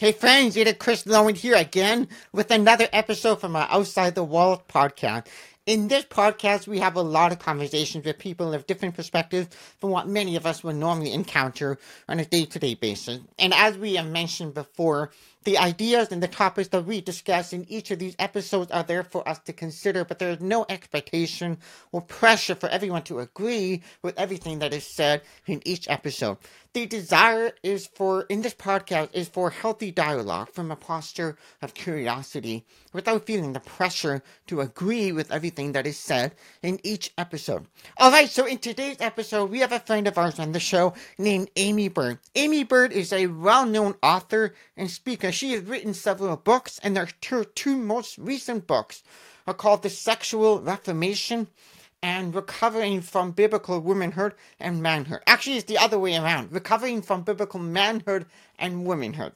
Hey friends, it is Chris Lowen here again with another episode from our Outside the Walls podcast. In this podcast, we have a lot of conversations with people of different perspectives from what many of us would normally encounter on a day to day basis. And as we have mentioned before, the ideas and the topics that we discuss in each of these episodes are there for us to consider, but there is no expectation or pressure for everyone to agree with everything that is said in each episode. The desire is for, in this podcast, is for healthy dialogue from a posture of curiosity without feeling the pressure to agree with everything that is said in each episode. Alright, so in today's episode, we have a friend of ours on the show named Aimee Byrd. Aimee Byrd is a well known author and speaker. She has written several books, and her two, two most recent books are called The Sexual Reformation and recovering from biblical womanhood and manhood. Actually, it's the other way around recovering from biblical manhood and womanhood.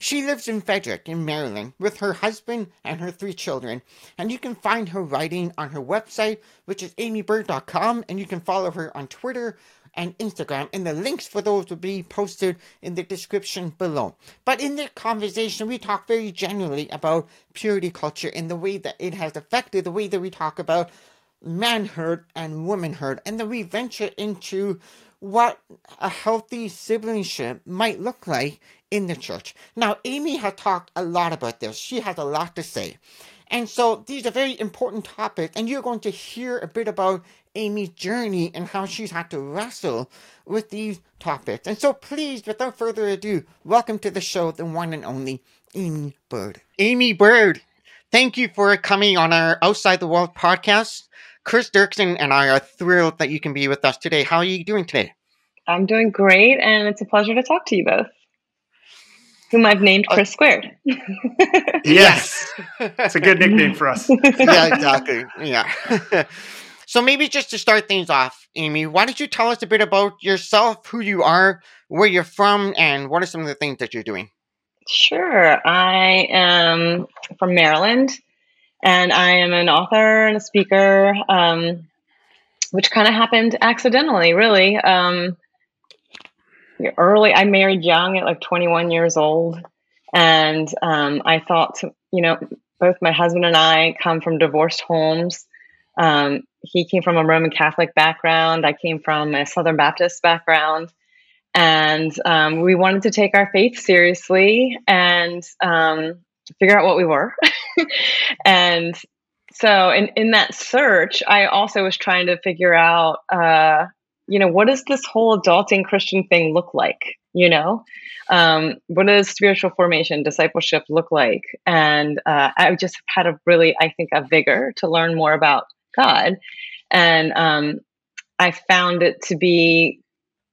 She lives in Frederick, in Maryland, with her husband and her three children. And you can find her writing on her website, which is aimeebyrd.com, and you can follow her on Twitter and Instagram. And the links for those will be posted in the description below. But in this conversation, we talk very generally about purity culture and the way that it has affected the way that we talk about manhood and womanhood, and then we venture into what a healthy siblingship might look like in the church. Now, Aimee has talked a lot about this. She has a lot to say. And so these are very important topics, and you're going to hear a bit about Aimee's journey and how she's had to wrestle with these topics. And so please, without further ado, welcome to the show, the one and only Aimee Byrd. Aimee Byrd, thank you for coming on our Outside the Walls podcast. Chris Dirksen and I are thrilled that you can be with us today. How are you doing today? I'm doing great, and it's a pleasure to talk to you both. Whom I've named uh, Chris uh, Squared. yes, it's a good nickname for us. yeah, exactly. Yeah. so maybe just to start things off, Aimee, why don't you tell us a bit about yourself, who you are, where you're from, and what are some of the things that you're doing? Sure. I am from Maryland and I am an author and a speaker, um, which kind of happened accidentally, really. Um, early, I married young at like 21 years old, and um, I thought, you know, both my husband and I come from divorced homes. Um, he came from a Roman Catholic background. I came from a Southern Baptist background. And um, we wanted to take our faith seriously and um, figure out what we were. and so in, in that search, I also was trying to figure out, uh, you know, what does this whole adulting Christian thing look like? You know, um, what does spiritual formation, discipleship look like? And uh, I just had a really, I think, a vigor to learn more about God. And um, I found it to be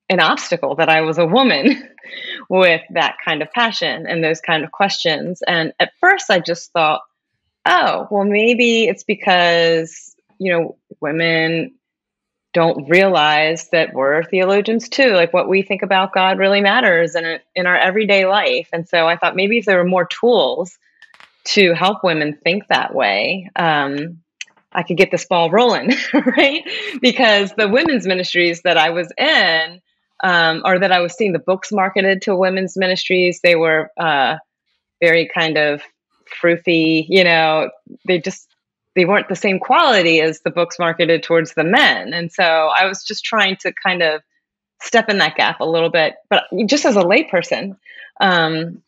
an obstacle that I was a woman with that kind of passion and those kind of questions. And at first, I just thought, oh, well, maybe it's because, you know, women don't realize that we're theologians too. Like what we think about God really matters in, in our everyday life. And so I thought maybe if there were more tools to help women think that way, um, I could get this ball rolling, right? Because the women's ministries that I was in, um, or that I was seeing the books marketed to women's ministries, they were uh, very kind of froofy, you know, they just they weren't the same quality as the books marketed towards the men. And so I was just trying to kind of step in that gap a little bit, but just as a layperson. Um,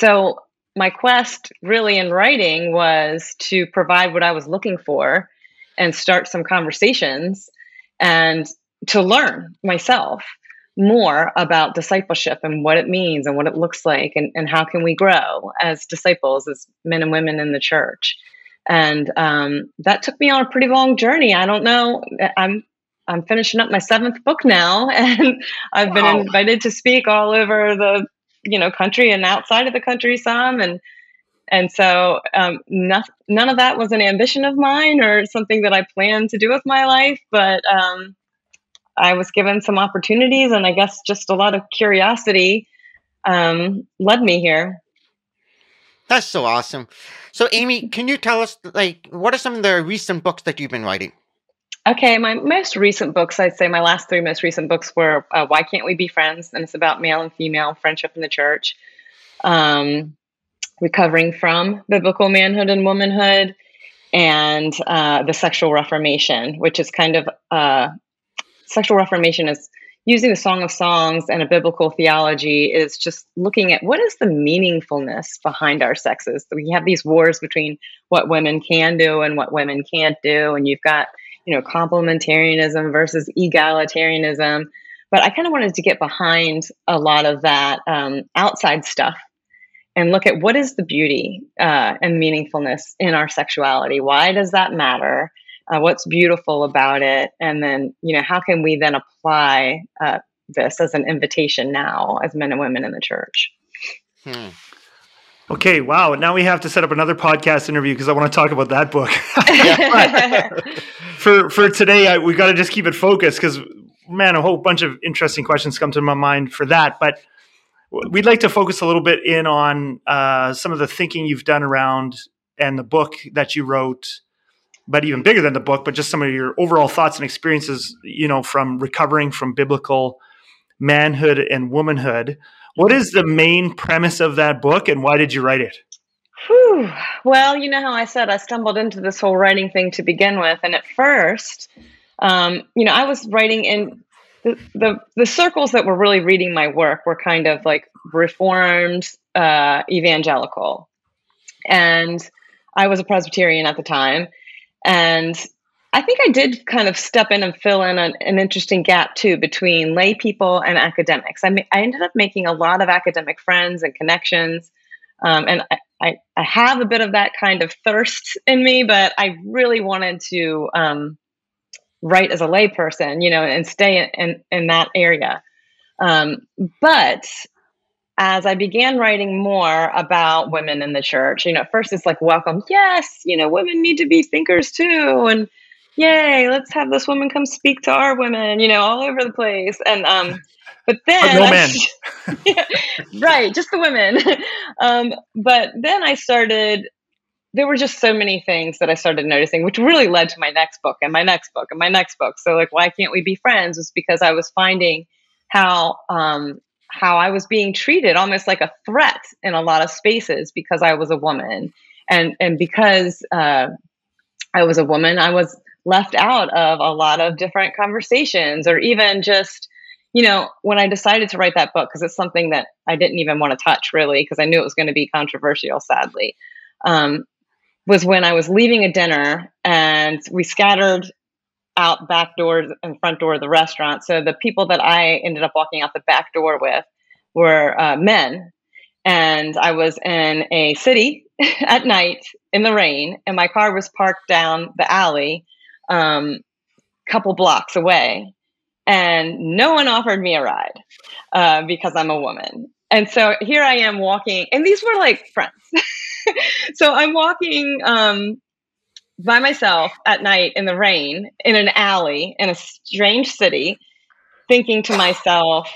so my quest really in writing was to provide what I was looking for and start some conversations and to learn myself more about discipleship and what it means and what it looks like and, and how can we grow as disciples as men and women in the church and um, that took me on a pretty long journey i don't know i'm i'm finishing up my seventh book now and i've wow. been invited to speak all over the you know country and outside of the country some and and so um, none, none of that was an ambition of mine or something that i planned to do with my life but um, I was given some opportunities, and I guess just a lot of curiosity um, led me here. That's so awesome. So, Aimee, can you tell us, like, what are some of the recent books that you've been writing? Okay, my most recent books, I'd say my last three most recent books were uh, Why Can't We Be Friends? And it's about male and female friendship in the church. um, recovering from biblical manhood and womanhood, and uh, the sexual reformation, which is kind of uh, sexual reformation is using the Song of Songs and a biblical theology is just looking at what is the meaningfulness behind our sexes. We have these wars between what women can do and what women can't do, and you've got you know complementarianism versus egalitarianism. But I kind of wanted to get behind a lot of that um, outside stuff and look at what is the beauty uh, and meaningfulness in our sexuality. Why does that matter? Uh, what's beautiful about it? And then, you know, how can we then apply uh, this as an invitation now as men and women in the church? Hmm. Okay, wow. Now we have to set up another podcast interview because I want to talk about that book. for for today, I, we got to just keep it focused because, man, a whole bunch of interesting questions come to my mind for that. But we'd like to focus a little bit in on uh, some of the thinking you've done around and the book that you wrote but even bigger than the book but just some of your overall thoughts and experiences you know from recovering from biblical manhood and womanhood. What is the main premise of that book and why did you write it? Whew. well you know how i said i stumbled into this whole writing thing to begin with and at first um, you know i was writing in the, the, circles that were really reading my work were kind of like reformed uh, evangelical. And i was a presbyterian at the time and i think i did kind of step in and fill in an, an interesting gap too between lay people and academics I, ma- I ended up making a lot of academic friends and connections um, and I, I, I, have a bit of that kind of thirst in me but i really wanted to um, write as a layperson, you know, and stay in, in that area. Um, but as I began writing more about women in the church, you know, first it's like, welcome, yes, you know, women need to be thinkers too. And yay, let's have this woman come speak to our women, you know, all over the place. And, um, but then, no men. yeah, right, just the women. um, but then I started there were just so many things that I started noticing, which really led to my next book and my next book and my next book. So like, why can't we be friends? Was because I was finding how um, how I was being treated almost like a threat in a lot of spaces because I was a woman, and and because uh, I was a woman, I was left out of a lot of different conversations, or even just you know when I decided to write that book because it's something that I didn't even want to touch really because I knew it was going to be controversial, sadly. Um, was when I was leaving a dinner and we scattered out back doors and front door of the restaurant. So the people that I ended up walking out the back door with were uh, men. And I was in a city at night in the rain, and my car was parked down the alley, a um, couple blocks away. And no one offered me a ride uh, because I'm a woman. And so here I am walking, and these were like friends. so I'm walking um, by myself at night in the rain in an alley in a strange city, thinking to myself,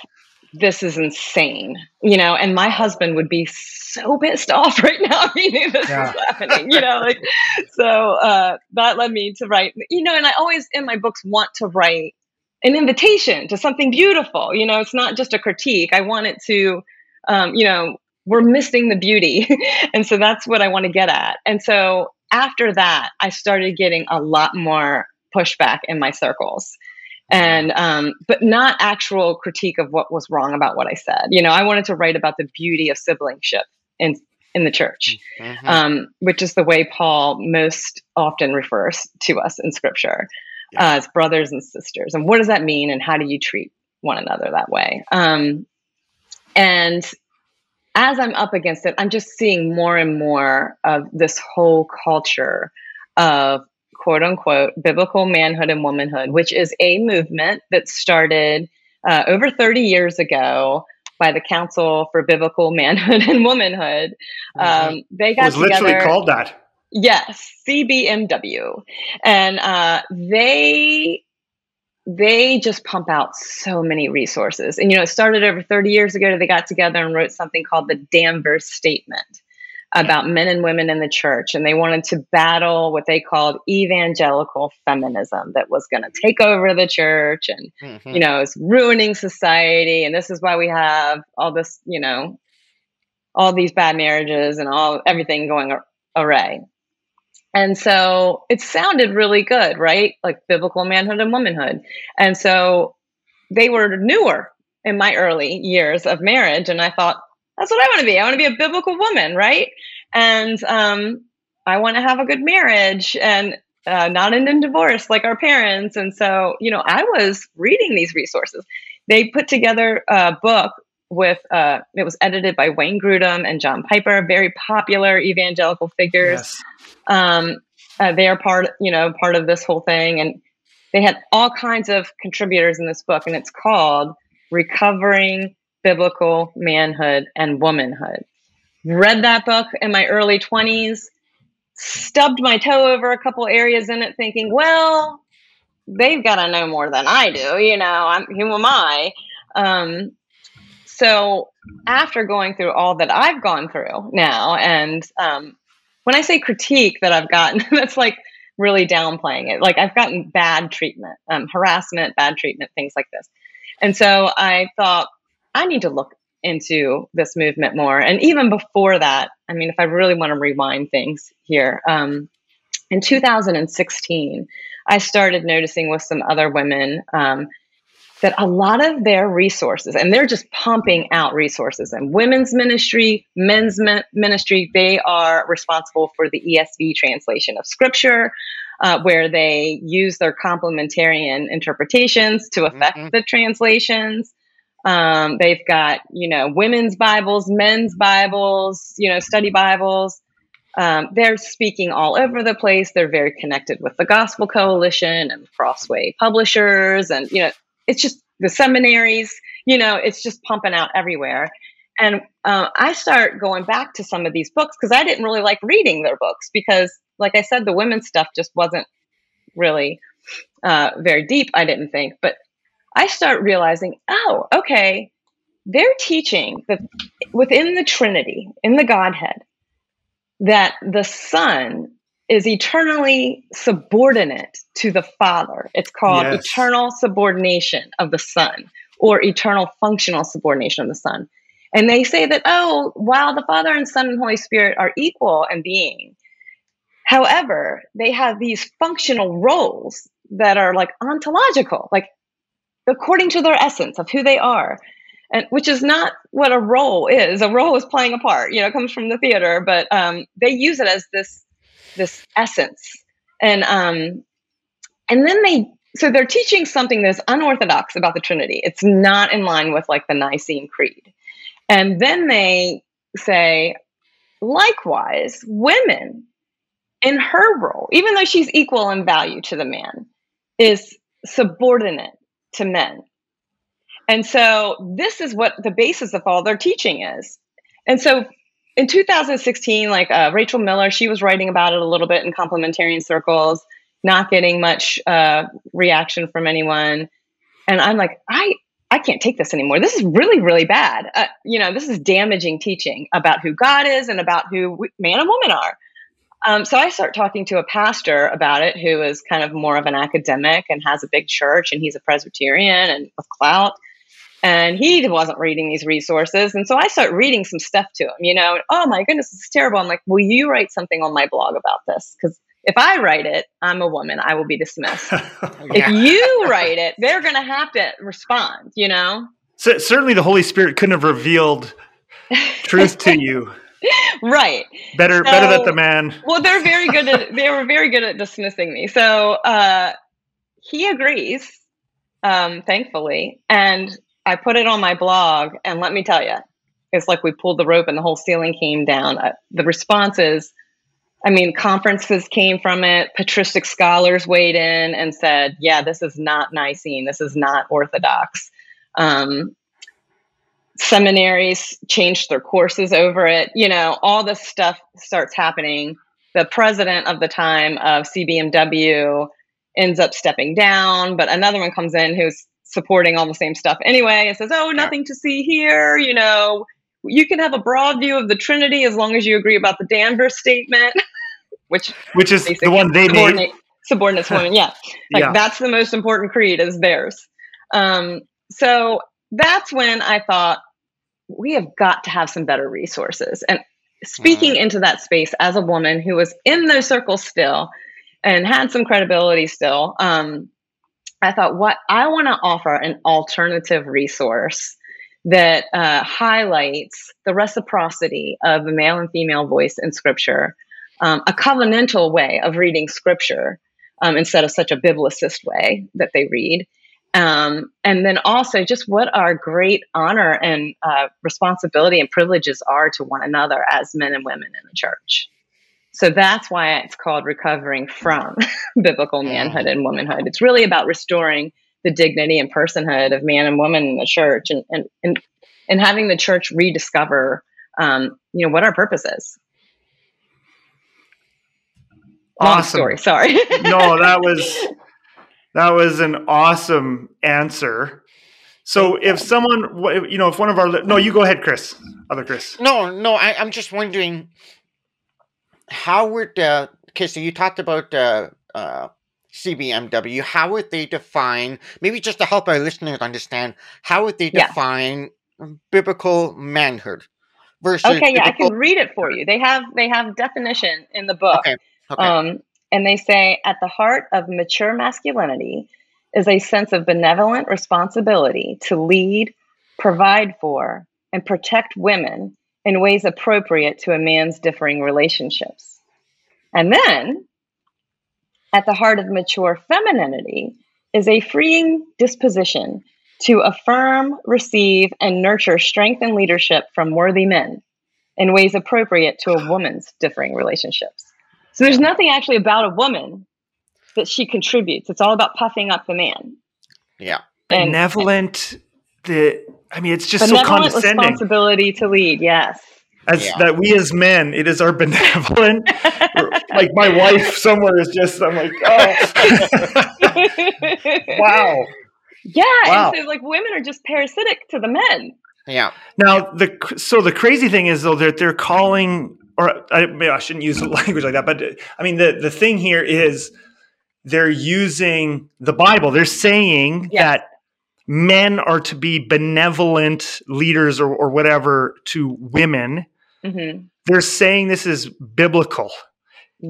this is insane, you know, and my husband would be so pissed off right now if he knew this yeah. was happening, you know, like, so uh, that led me to write, you know, and I always in my books want to write an invitation to something beautiful, you know, it's not just a critique. I want it to, um, you know, we're missing the beauty. and so that's what I want to get at. And so after that, I started getting a lot more pushback in my circles. And, um, but not actual critique of what was wrong about what I said. You know, I wanted to write about the beauty of siblingship in, in the church, mm-hmm. um, which is the way Paul most often refers to us in scripture yeah. uh, as brothers and sisters. And what does that mean? And how do you treat one another that way? Um, and as I'm up against it, I'm just seeing more and more of this whole culture of quote unquote biblical manhood and womanhood, which is a movement that started uh, over 30 years ago by the Council for Biblical Manhood and Womanhood. Mm-hmm. Um, they got it was together, literally called that. Yes, CBMW, and uh, they they just pump out so many resources. And, you know, it started over 30 years ago. That they got together and wrote something called the Danvers Statement about men and women in the church. And they wanted to battle what they called evangelical feminism that was going to take over the church and, mm-hmm. you know, it's ruining society. And this is why we have all this, you know, all these bad marriages and all everything going array. And so it sounded really good, right? Like biblical manhood and womanhood. And so they were newer in my early years of marriage. And I thought, that's what I want to be. I want to be a biblical woman, right? And um, I want to have a good marriage and uh, not end in divorce like our parents. And so, you know, I was reading these resources. They put together a book with, uh, it was edited by Wayne Grudem and John Piper, very popular evangelical figures. Yes. Um, uh, they are part, you know, part of this whole thing. And they had all kinds of contributors in this book, and it's called Recovering Biblical Manhood and Womanhood. Read that book in my early 20s, stubbed my toe over a couple areas in it, thinking, well, they've got to know more than I do. You know, I'm, who am I? Um, so after going through all that I've gone through now, and um, when I say critique that I've gotten, that's like really downplaying it. Like I've gotten bad treatment, um, harassment, bad treatment, things like this. And so I thought I need to look into this movement more. And even before that, I mean, if I really want to rewind things here, um, in 2016, I started noticing with some other women um, that a lot of their resources, and they're just pumping out resources and women's ministry, men's ministry, they are responsible for the ESV translation of scripture, uh, where they use their complementarian interpretations to affect mm-hmm. the translations. Um, they've got, you know, women's Bibles, men's Bibles, you know, study Bibles. Um, they're speaking all over the place. They're very connected with the Gospel Coalition and Crossway Publishers, and you know, it's just the seminaries. You know, it's just pumping out everywhere. And uh, I start going back to some of these books because I didn't really like reading their books because, like I said, the women's stuff just wasn't really uh, very deep. I didn't think, but I start realizing, oh, okay, they're teaching that within the Trinity, in the Godhead, that the Son is eternally subordinate to the Father. It's called yes. eternal subordination of the Son or eternal functional subordination of the Son. And they say that, oh, while the Father and Son and Holy Spirit are equal in being, however, they have these functional roles that are like ontological, like according to their essence of who they are and which is not what a role is a role is playing a part you know it comes from the theater but um, they use it as this this essence and um and then they so they're teaching something that's unorthodox about the trinity it's not in line with like the nicene creed and then they say likewise women in her role even though she's equal in value to the man is subordinate to men. And so this is what the basis of all their teaching is. And so in 2016, like uh, Rachel Miller, she was writing about it a little bit in complementarian circles, not getting much uh, reaction from anyone. And I'm like, I, I can't take this anymore. This is really, really bad. Uh, you know, this is damaging teaching about who God is and about who we, man and woman are. Um, so I start talking to a pastor about it who is kind of more of an academic and has a big church and he's a Presbyterian and with clout. And he wasn't reading these resources. And so I start reading some stuff to him, you know, oh my goodness, this is terrible. I'm like, will you write something on my blog about this? Because if I write it, I'm a woman, I will be dismissed. yeah. If you write it, they're going to have to respond, you know? So, certainly the Holy Spirit couldn't have revealed truth to you right. Better, so, better that the man. well, they're very good at. They were very good at dismissing me. So uh, he agrees, um, thankfully, and I put it on my blog. And let me tell you, it's like we pulled the rope and the whole ceiling came down. Uh, the responses. I mean, conferences came from it. Patristic scholars weighed in and said, "Yeah, this is not Nicene. This is not Orthodox." Um, seminaries changed their courses over it. You know, all this stuff starts happening. The president of the time of CBMW ends up stepping down, but another one comes in who's supporting all the same stuff anyway and says, Oh, nothing to see here. You know, you can have a broad view of the Trinity as long as you agree about the Danvers statement, which which is the one they subordinate, made. Subordinates women, yeah. Like yeah. that's the most important creed is theirs. Um, so that's when I thought, we have got to have some better resources. And speaking into that space as a woman who was in those circles still and had some credibility still, um, I thought, what I want to offer an alternative resource that uh, highlights the reciprocity of the male and female voice in Scripture, um, a covenantal way of reading Scripture um, instead of such a biblicist way that they read. Um, and then also just what our great honor and uh, responsibility and privileges are to one another as men and women in the church. So that's why it's called recovering from biblical manhood and womanhood. It's really about restoring the dignity and personhood of man and woman in the church and, and, and, and having the church rediscover, um, you know, what our purpose is. Long Awesome. story. Sorry. no, that was that was an awesome answer. So if someone, you know, if one of our, no, you go ahead, Chris. Other Chris. No, no, I, I'm just wondering how would uh, okay, so you talked about uh, uh, CBMW. How would they define? Maybe just to help our listeners understand, how would they Yeah. define biblical manhood versus? okay, yeah, I can read it for you. They have they have definition in the book. Okay, okay. Um, and they say at the heart of mature masculinity is a sense of benevolent responsibility to lead, provide for, and protect women in ways appropriate to a man's differing relationships. And then at the heart of mature femininity is a freeing disposition to affirm, receive, and nurture strength and leadership from worthy men in ways appropriate to a woman's differing relationships. So there's nothing actually about a woman that she contributes. It's all about puffing up the man. yeah. And benevolent. The I mean, it's just so condescending. responsibility to lead. Yes. As Yeah. that we as men, it is our benevolent. like my wife somewhere is just. I'm like, oh, wow. Yeah. Wow. And so like women are just parasitic to the men. Yeah. Now the so the crazy thing is though that they're calling or I, maybe I shouldn't use language like that, but I mean the the thing here is they're using the Bible. They're saying Yeah. that men are to be benevolent leaders or, or whatever to women. hmm They're saying this is biblical.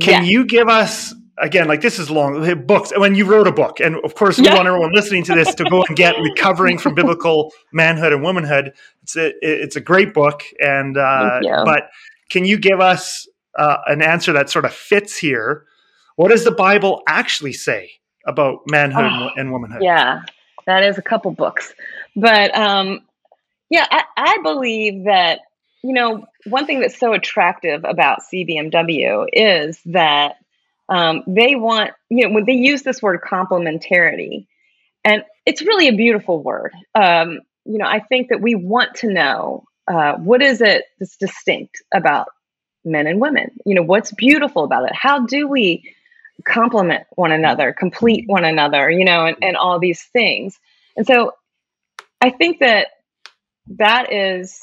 Can yeah. you give us again, like this is long books. When you wrote a book, and of course, we Yeah. want everyone listening to this to go and get "Recovering from Biblical Manhood and Womanhood." It's a it's a great book, and uh, but can you give us uh, an answer that sort of fits here? What does the Bible actually say about manhood Oh, and womanhood? Yeah, that is a couple books. But um, yeah, I, I believe that, you know, one thing that's so attractive about CBMW is that um, they want, you know, when they use this word complementarity, and it's really a beautiful word. Um, you know, I think that we want to know uh, what is it that's distinct about men and women? You know, what's beautiful about it? How do we complement one another, complete one another, you know, and, and all these things. And so I think that that is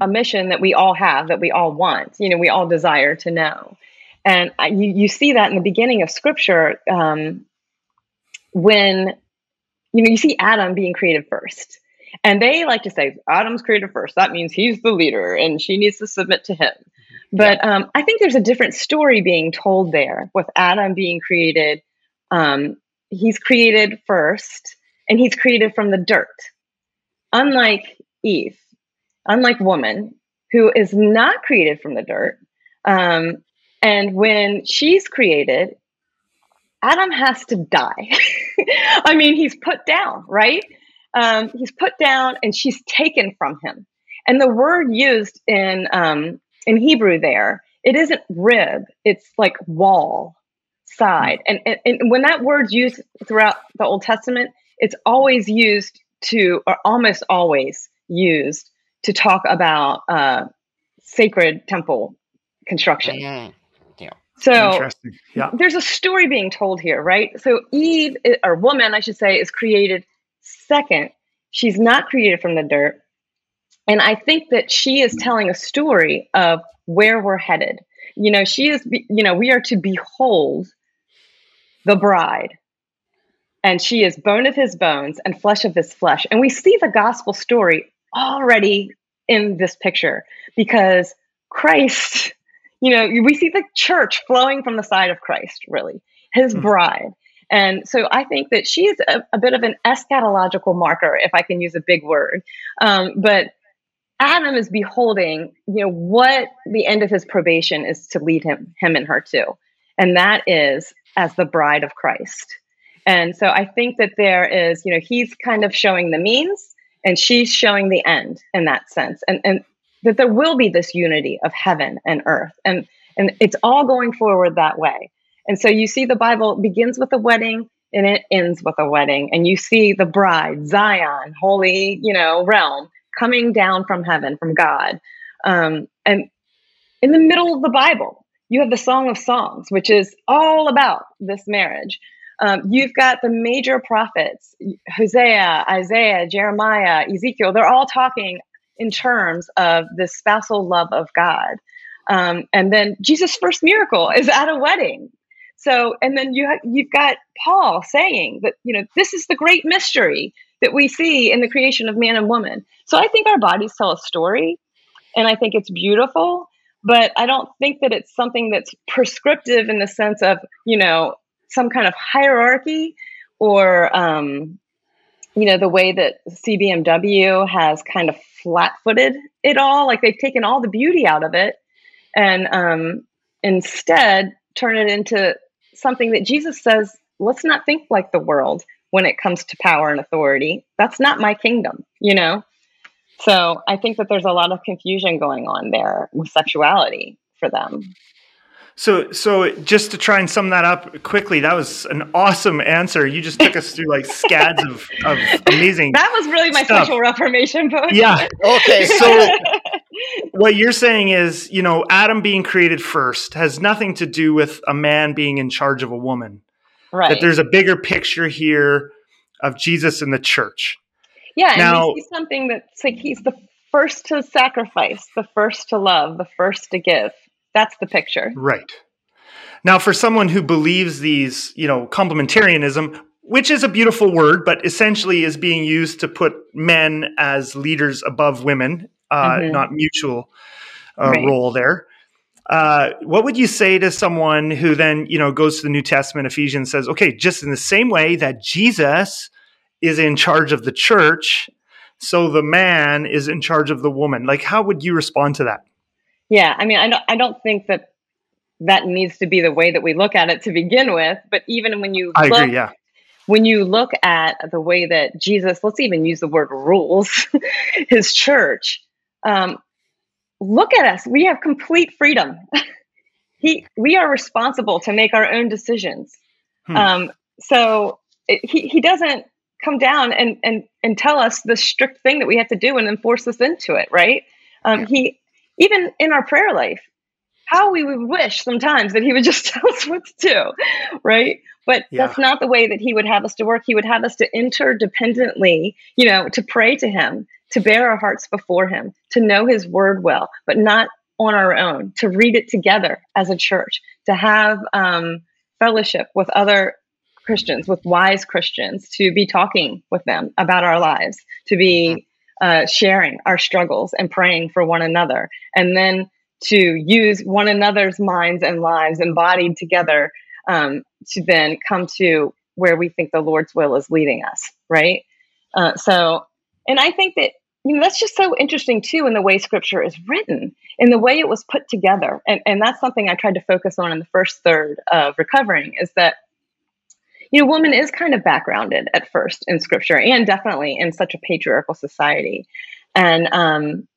a mission that we all have, that we all want, you know, we all desire to know. And you, you see that in the beginning of scripture um, when, you know, you see Adam being created first. And they like to say, Adam's created first. That means he's the leader and she needs to submit to him. But um, I think there's a different story being told there with Adam being created. Um, he's created first and he's created from the dirt. Unlike Eve, unlike woman, who is not created from the dirt. Um, and when she's created, Adam has to die. I mean, he's put down, right? Um, he's put down and she's taken from him. And the word used in um, in Hebrew there, it isn't rib, it's like wall, side. And, and, and when that word's used throughout the Old Testament, it's always used to, or almost always used to talk about uh, sacred temple construction. Mm. So Interesting. Yeah. there's a story being told here, right? So Eve, or woman, I should say, is created second. She's not created from the dirt. And I think that she is telling a story of where we're headed. You know, she is, you know, we are to behold the bride. And she is bone of his bones and flesh of his flesh. And we see the gospel story already in this picture because Christ, you know, we see the church flowing from the side of Christ, really, his mm. bride. And so I think that she is a, a, bit of an eschatological marker, if I can use a big word. Um, but Adam is beholding, you know, what the end of his probation is to lead him, him and her to. And that is as the bride of Christ. And so I think that there is, you know, he's kind of showing the means and she's showing the end in that sense. And and that there will be this unity of heaven and earth. And and it's all going forward that way. And so you see the Bible begins with a wedding and it ends with a wedding. And you see the bride, Zion, holy, you know, realm coming down from heaven, from God. Um, and in the middle of the Bible, you have the Song of Songs, which is all about this marriage. Um, you've got the major prophets, Hosea, Isaiah, Jeremiah, Ezekiel, they're all talking in terms of the spousal love of God. Um, and then Jesus' first miracle is at a wedding. So, and then you ha- you've got Paul saying that you know this is the great mystery that we see in the creation of man and woman. So I think our bodies tell a story, and I think it's beautiful. But I don't think that it's something that's prescriptive in the sense of you know some kind of hierarchy or um, you know the way that CBMW has kind of flat-footed it all. Like they've taken all the beauty out of it and um, instead turn it into something that Jesus says, let's not think like the world when it comes to power and authority. That's not my kingdom, you know? So I think that there's a lot of confusion going on there with sexuality for them. So, so just to try and sum that up quickly, that was an awesome answer. You just took us through like scads of, of amazing. That was really my stuff. sexual reformation post. Yeah. Okay. So, what you're saying is, you know, Adam being created first has nothing to do with a man being in charge of a woman. Right. That there's a bigger picture here of Jesus and the church. Yeah, now, and we see something that's like he's the first to sacrifice, the first to love, the first to give. That's the picture. Right. Now, for someone who believes these, you know, complementarianism, which is a beautiful word, but essentially is being used to put men as leaders above women, uh, mm-hmm. not mutual uh, right. role there. Uh, what would you say to someone who then, you know, goes to the New Testament, Ephesians says, okay, just in the same way that Jesus is in charge of the church, so the man is in charge of the woman. Like, how would you respond to that? Yeah, I mean, I don't, I don't think that that needs to be the way that we look at it to begin with. But even when you I look, agree, yeah. When you look at the way that Jesus, let's even use the word rules, his church, um, look at us. We have complete freedom. he, we are responsible to make our own decisions. Hmm. Um, so it, he, he doesn't come down and, and, and tell us the strict thing that we have to do and enforce us into it, right? Um, yeah. He even in our prayer life, how we would wish sometimes that he would just tell us what to do, right? But yeah. that's not the way that he would have us to work. He would have us to interdependently, you know, to pray to him, to bare our hearts before him, to know his word well, but not on our own, to read it together as a church, to have um, fellowship with other Christians, with wise Christians, to be talking with them about our lives, to be mm-hmm uh, sharing our struggles and praying for one another, and then to use one another's minds and lives embodied together um, to then come to where we think the Lord's will is leading us, right? Uh, so, and I think that you know that's just so interesting too in the way Scripture is written, in the way it was put together, and and that's something I tried to focus on in the first third of recovering is that you know, woman is kind of backgrounded at first in scripture and definitely in such a patriarchal society. And, um,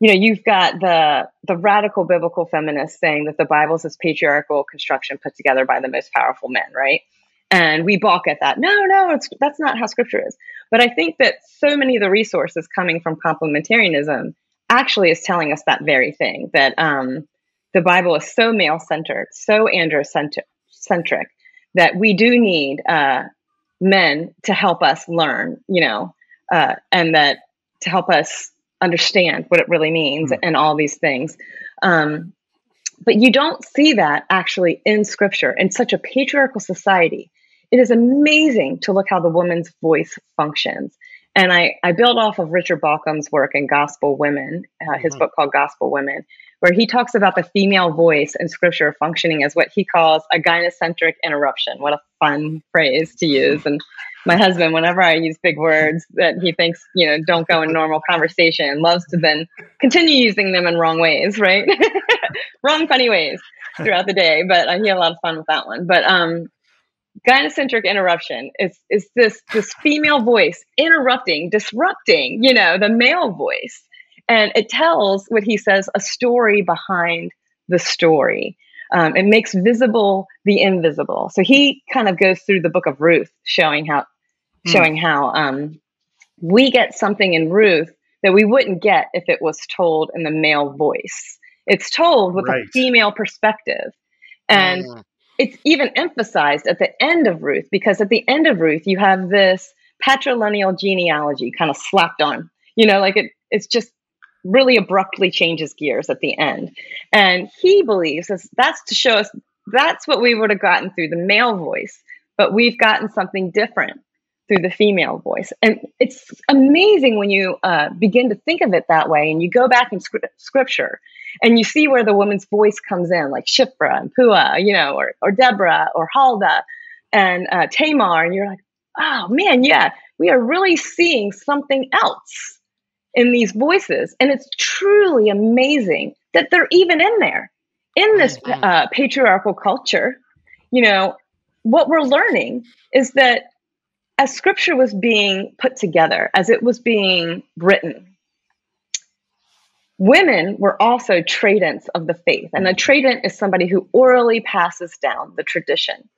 you know, you've got the the radical biblical feminists saying that the Bible is this patriarchal construction put together by the most powerful men, right? And we balk at that. No, no, that's not how scripture is. But I think that so many of the resources coming from complementarianism actually is telling us that very thing that um, the Bible is so male centered, so androcentric, that we do need uh, men to help us learn, you know, uh, and that to help us understand what it really means mm-hmm. and all these things. Um, but you don't see that actually in scripture in such a patriarchal society. It is amazing to look how the woman's voice functions And I, I build off of Richard Bauckham's work in Gospel Women, uh, his mm-hmm. book called Gospel Women, where he talks about the female voice in scripture functioning as what he calls a gynocentric interruption. What a fun phrase to use. And my husband, whenever I use big words that he thinks, you know, don't go in normal conversation, loves to then continue using them in wrong ways, right? wrong, funny ways throughout the day. But uh, he had a lot of fun with that one. But um, gynocentric interruption is is this this female voice interrupting, disrupting, you know, the male voice, and it tells what he says a story behind the story. Um, it makes visible the invisible. So he kind of goes through the book of Ruth, showing how mm. showing how um, we get something in Ruth that we wouldn't get if it was told in the male voice. It's told with right. a female perspective. And mm. It's even emphasized at the end of Ruth, because at the end of Ruth, you have this patrilineal genealogy kind of slapped on. You know, like it, it's just really abruptly changes gears at the end. And he believes that's to show us that's what we would have gotten through the male voice, but we've gotten something different through the female voice. And it's amazing when you uh, begin to think of it that way and you go back in scripture and you see where the woman's voice comes in, like Shiphrah and Puah, you know, or, or Deborah or Huldah and uh, Tamar. And you're like, oh man, yeah, we are really seeing something else in these voices. And it's truly amazing that they're even in there in this mm-hmm. uh, patriarchal culture. You know, what we're learning is that as scripture was being put together, as it was being written, women were also tradents of the faith. And a tradent is somebody who orally passes down the tradition.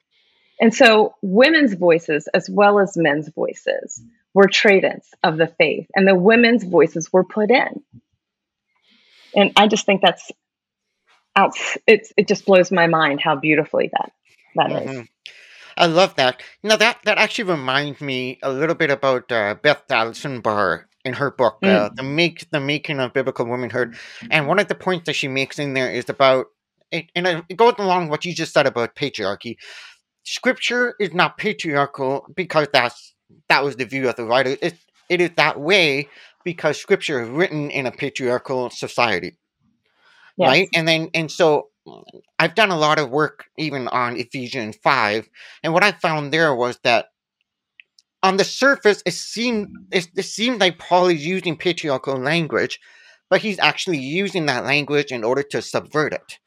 And so women's voices, as well as men's voices, were tradents of the faith, and the women's voices were put in. And I just think that's out. It's it just blows my mind how beautifully that that mm-hmm. is. I love that. Now that that actually reminds me a little bit about uh, Beth Allison Barr in her book, mm. uh, the make the making of biblical womanhood, and one of the points that she makes in there is about, it, and it goes along what you just said about patriarchy. Scripture is not patriarchal because that's that was the view of the writer. It, it is that way because scripture is written in a patriarchal society. Yes. Right? And then, and so I've done a lot of work even on Ephesians 5. And what I found there was that on the surface, it seemed, it, it seemed like Paul is using patriarchal language, but he's actually using that language in order to subvert it.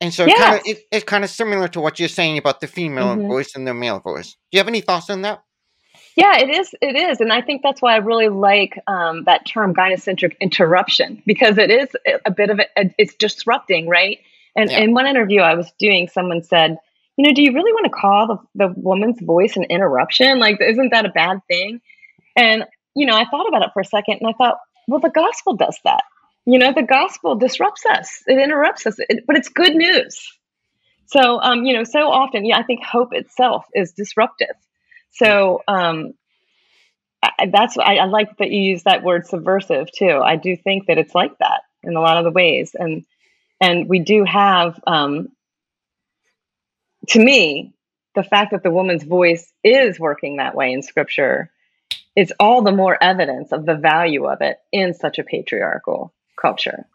And so yes. kind of, it, it's kind of similar to what you're saying about the female mm-hmm. voice and the male voice. Do you have any thoughts on that? Yeah, it is. It is, and I think that's why I really like um, that term gynocentric interruption because it is a bit of a, it's disrupting, right? And yeah. in one interview I was doing, someone said, "You know, do you really want to call the, the woman's voice an interruption? Like, isn't that a bad thing?" And you know, I thought about it for a second, and I thought, well, the gospel does that. You know, the gospel disrupts us; it interrupts us, it, but it's good news. So, um, you know, so often, yeah, I think hope itself is disruptive so um, I, that's I, I like that you use that word subversive too. I do think that it's like that in a lot of the ways, and and we do have, um, to me, the fact that the woman's voice is working that way in Scripture is all the more evidence of the value of it in such a patriarchal culture.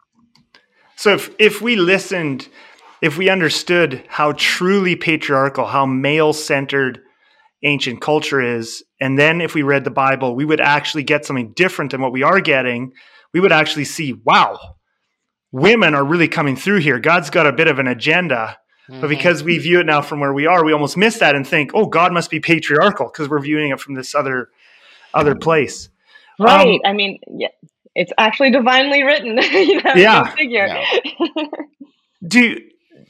So if if we listened, if we understood how truly patriarchal, how male centered ancient culture is. And then if we read the Bible, we would actually get something different than what we are getting. We would actually see, wow, women are really coming through here. God's got a bit of an agenda. Mm-hmm. But because we view it now from where we are, we almost miss that and think, oh, God must be patriarchal because we're viewing it from this other other place. Right. Um, I mean, yeah, it's actually divinely written. you know, yeah. Figure. yeah. Do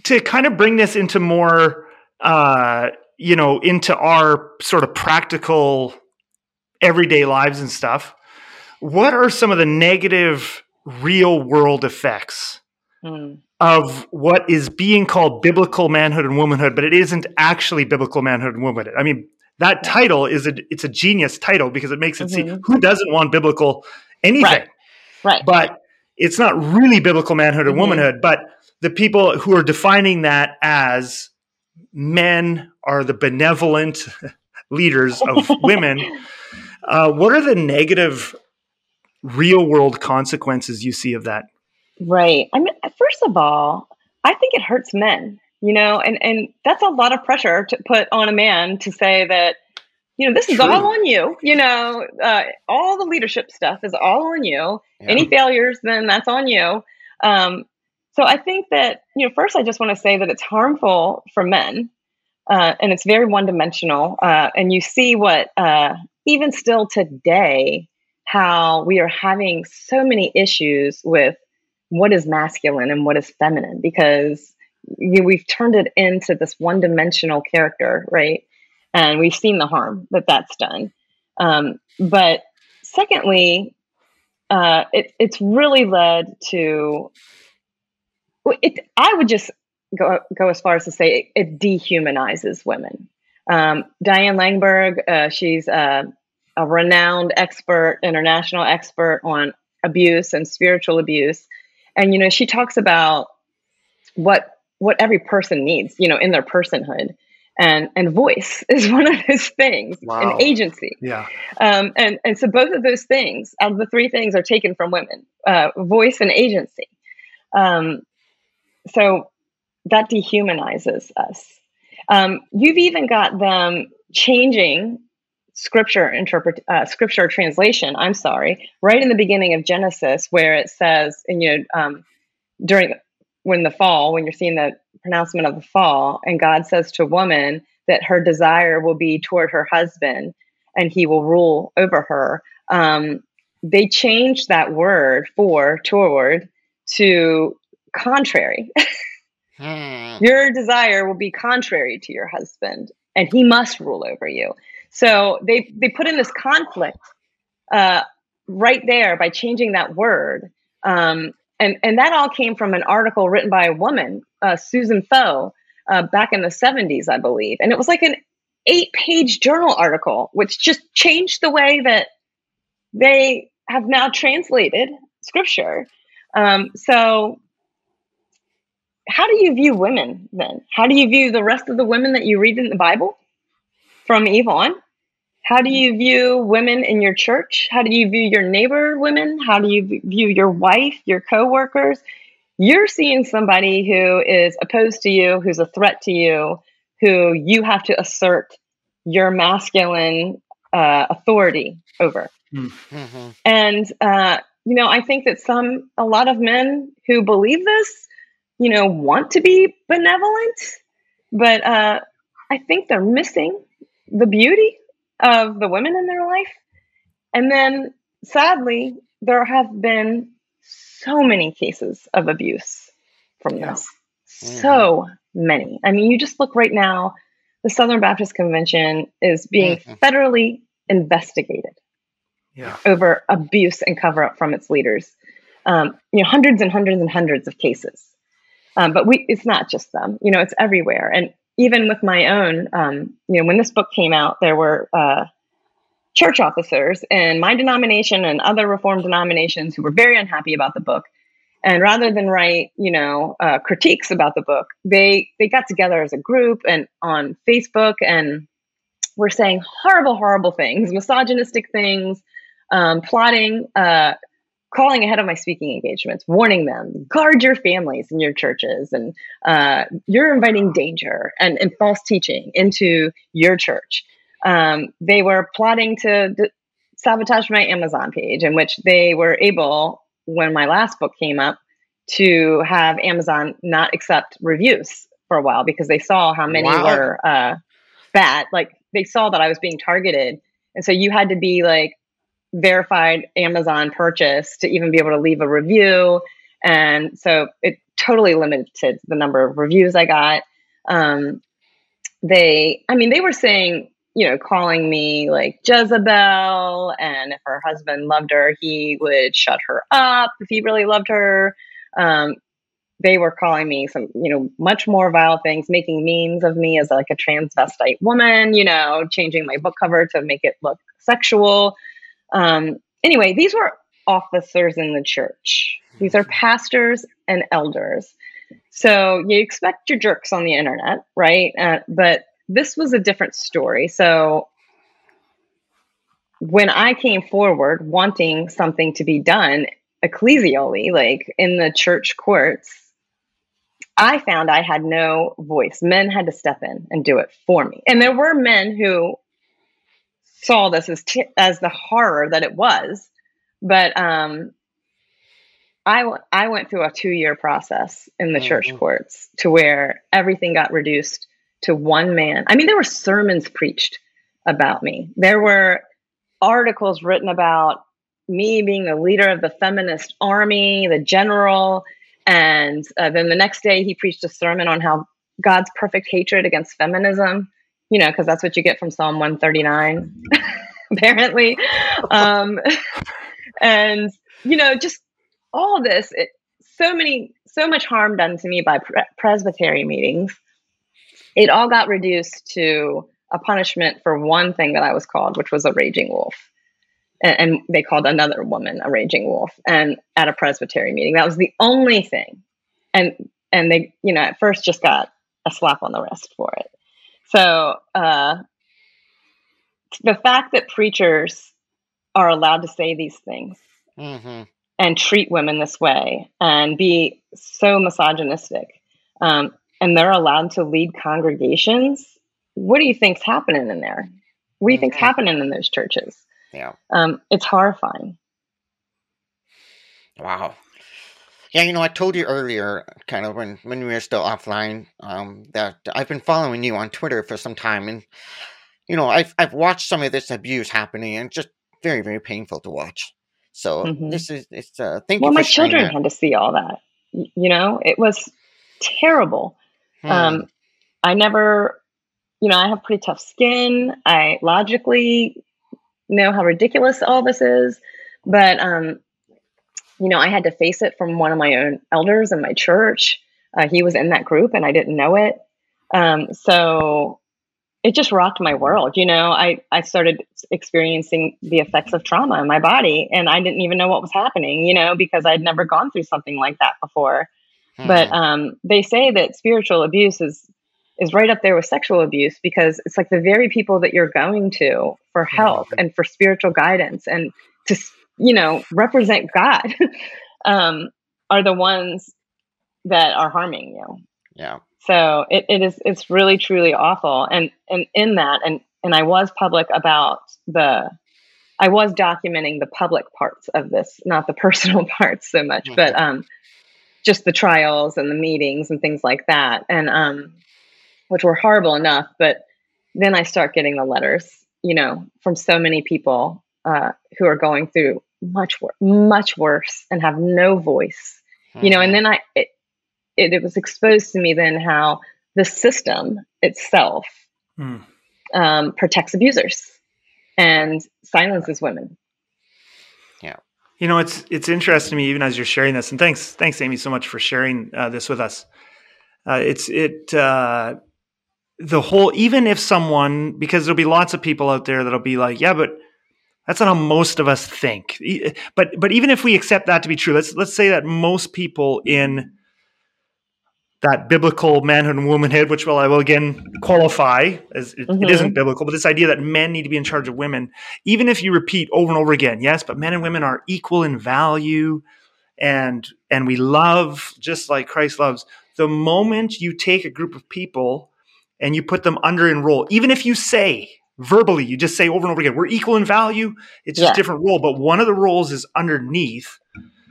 to kind of bring this into more uh, you know, into our sort of practical everyday lives and stuff, what are some of the negative real world effects mm. Of what is being called biblical manhood and womanhood, but it isn't actually biblical manhood and womanhood? I mean, that title is a it's a genius title because it makes it mm-hmm. see who doesn't want biblical anything. Right. right. But it's not really biblical manhood and mm-hmm. womanhood, but the people who are defining that as men are the benevolent leaders of women. Uh, what are the negative real world consequences you see of that? Right. I mean, first of all, I think it hurts men, you know, and, and that's a lot of pressure to put on a man to say that, you know, this is True. all on you. You know, uh, all the leadership stuff is all on you. Yeah. Any failures, then that's on you. Um, so I think that, you know, first I just want to say that it's harmful for men uh, and it's very one dimensional. Uh, and you see what, uh, even still today, how we are having so many issues with what is masculine and what is feminine because you, we've turned it into this one dimensional character, right? And we've seen the harm that that's done. Um, but secondly, uh, it, it's really led to it. I would just go go as far as to say it, it dehumanizes women. Um, Diane Langberg, uh, she's a, a renowned expert, international expert on abuse and spiritual abuse, and you know she talks about what what every person needs, you know, in their personhood, and and voice is one of those things, Wow. and agency. Yeah. Um, and and so both of those things, out of the three things, are taken from women: uh, voice and agency. Um, so that dehumanizes us. Um, you've even got them changing scripture interpret uh, scripture translation. I'm sorry, right in the beginning of Genesis, where it says, and you know, um, during when the fall, when you're seeing the pronouncement of the fall, and God says to woman that her desire will be toward her husband, and he will rule over her. Um, they changed that word for toward to contrary. Hmm. your desire will be contrary to your husband and he must rule over you so they they put in this conflict uh, right there by changing that word. Um, and and that all came from an article written by a woman uh, Susan Foh uh, back in the 70s i believe. And it was like an eight page journal article which just changed the way that they have now translated scripture. Um, so how do you view women then? How do you view the rest of the women that you read in the Bible from Eve on? How do you view women in your church? How do you view your neighbor women? How do you view your wife, your coworkers? You're seeing somebody who is opposed to you, who's a threat to you, who you have to assert your masculine uh, authority over. Mhm. And uh, you know, I think that some, a lot of men who believe this, you know, want to be benevolent, but uh, I think they're missing the beauty of the women in their life. And then, sadly, there have been so many cases of abuse from Yeah. this. So many. I mean, you just look right now. The Southern Baptist Convention is being Mhm. federally investigated Yeah. over abuse and cover up from its leaders. Um, you know, hundreds and hundreds and hundreds of cases. Um, but we, it's not just them. You know, it's everywhere. And even with my own, um, you know, when this book came out, there were uh, church officers in my denomination and other Reformed denominations who were very unhappy about the book. And rather than write, you know, uh, critiques about the book, they they got together as a group and on Facebook and were saying horrible, horrible things, misogynistic things, um, plotting, uh, calling ahead of my speaking engagements, warning them, guard your families and your churches, and uh, you're inviting danger and, and false teaching into your church. Um, they were plotting to d- sabotage my Amazon page, in which they were able, when my last book came up, to have Amazon not accept reviews for a while because they saw how many Wow. were uh, bad. Like they saw that I was being targeted. And so you had to be like verified Amazon purchase to even be able to leave a review. And so it totally limited the number of reviews I got. Um, they, I mean, they were saying, you know, calling me like Jezebel, and if her husband loved her, he would shut her up if he really loved her. Um, they were calling me some, you know, much more vile things, making memes of me as like a transvestite woman, you know, changing my book cover to make it look sexual. Um, anyway, these were officers in the church. These are pastors and elders. So you expect your jerks on the internet, right? Uh, but this was a different story. So when I came forward wanting something to be done ecclesially, like in the church courts, I found I had no voice. Men had to step in and do it for me. And there were men who saw this as t- as the horror that it was, but um, I, w- I went through a two year process in the mm-hmm. church courts to where everything got reduced to one man. I mean, there were sermons preached about me. There were articles written about me being the leader of the feminist army, the general. And uh, then the next day, he preached a sermon on how God's perfect hatred against feminism, you know, because that's what you get from Psalm 139, apparently. Um, and, you know, just all this, it, so many, so much harm done to me by pre- presbytery meetings. It all got reduced to a punishment for one thing that I was called, which was a raging wolf. And, and they called another woman a raging wolf, and at a presbytery meeting, that was the only thing. And and they, you know, at first just got a slap on the wrist for it. So uh, the fact that preachers are allowed to say these things mm-hmm. and treat women this way and be so misogynistic, um, and they're allowed to lead congregations what do you think's happening in there? What do you think's mm-hmm. happening in those churches? Yeah. Um, it's horrifying. Wow. Yeah, you know, I told you earlier, kind of when, when we were still offline, um, that I've been following you on Twitter for some time, and you know, I've I've watched some of this abuse happening, and just very very painful to watch. So mm-hmm. this is it's uh, thank well, you. Well, my children that. had to see all that. You know, it was terrible. Hmm. Um, I never you know, I have pretty tough skin. I logically know how ridiculous all this is, but um, you know, I had to face it from one of my own elders in my church. Uh, he was in that group, and I didn't know it. Um, so it just rocked my world. You know, I I started experiencing the effects of trauma in my body, and I didn't even know what was happening. You know, because I'd never gone through something like that before. Mm-hmm. But um, they say that spiritual abuse is is right up there with sexual abuse because it's like the very people that you're going to for help mm-hmm. and for spiritual guidance and to you know represent God um, are the ones that are harming you. Yeah. So it, it is it's really truly awful and and in that and and I was public about the I was documenting the public parts of this, not the personal parts so much, mm-hmm. but um just the trials and the meetings and things like that. And um which were horrible enough. But then I start getting the letters, you know, from so many people uh, who are going through much worse, much worse, and have no voice, mm-hmm. you know. And mm-hmm. then I, it, it, it, was exposed to me then how the system itself mm. um, protects abusers and silences women. Yeah. You know, it's it's interesting to me even as you're sharing this, and thanks, thanks, Aimee, so much for sharing uh, this with us. Uh, it's it uh, the whole even if someone because there'll be lots of people out there that'll be like yeah but that's not how most of us think but but even if we accept that to be true let's let's say that most people in that biblical manhood and womanhood which will i will again qualify as it, mm-hmm. it isn't biblical but this idea that men need to be in charge of women even if you repeat over and over again yes but men and women are equal in value and and we love just like christ loves the moment you take a group of people and you put them under enroll, even if you say verbally, you just say over and over again, we're equal in value, it's just yeah. different role. But one of the roles is underneath.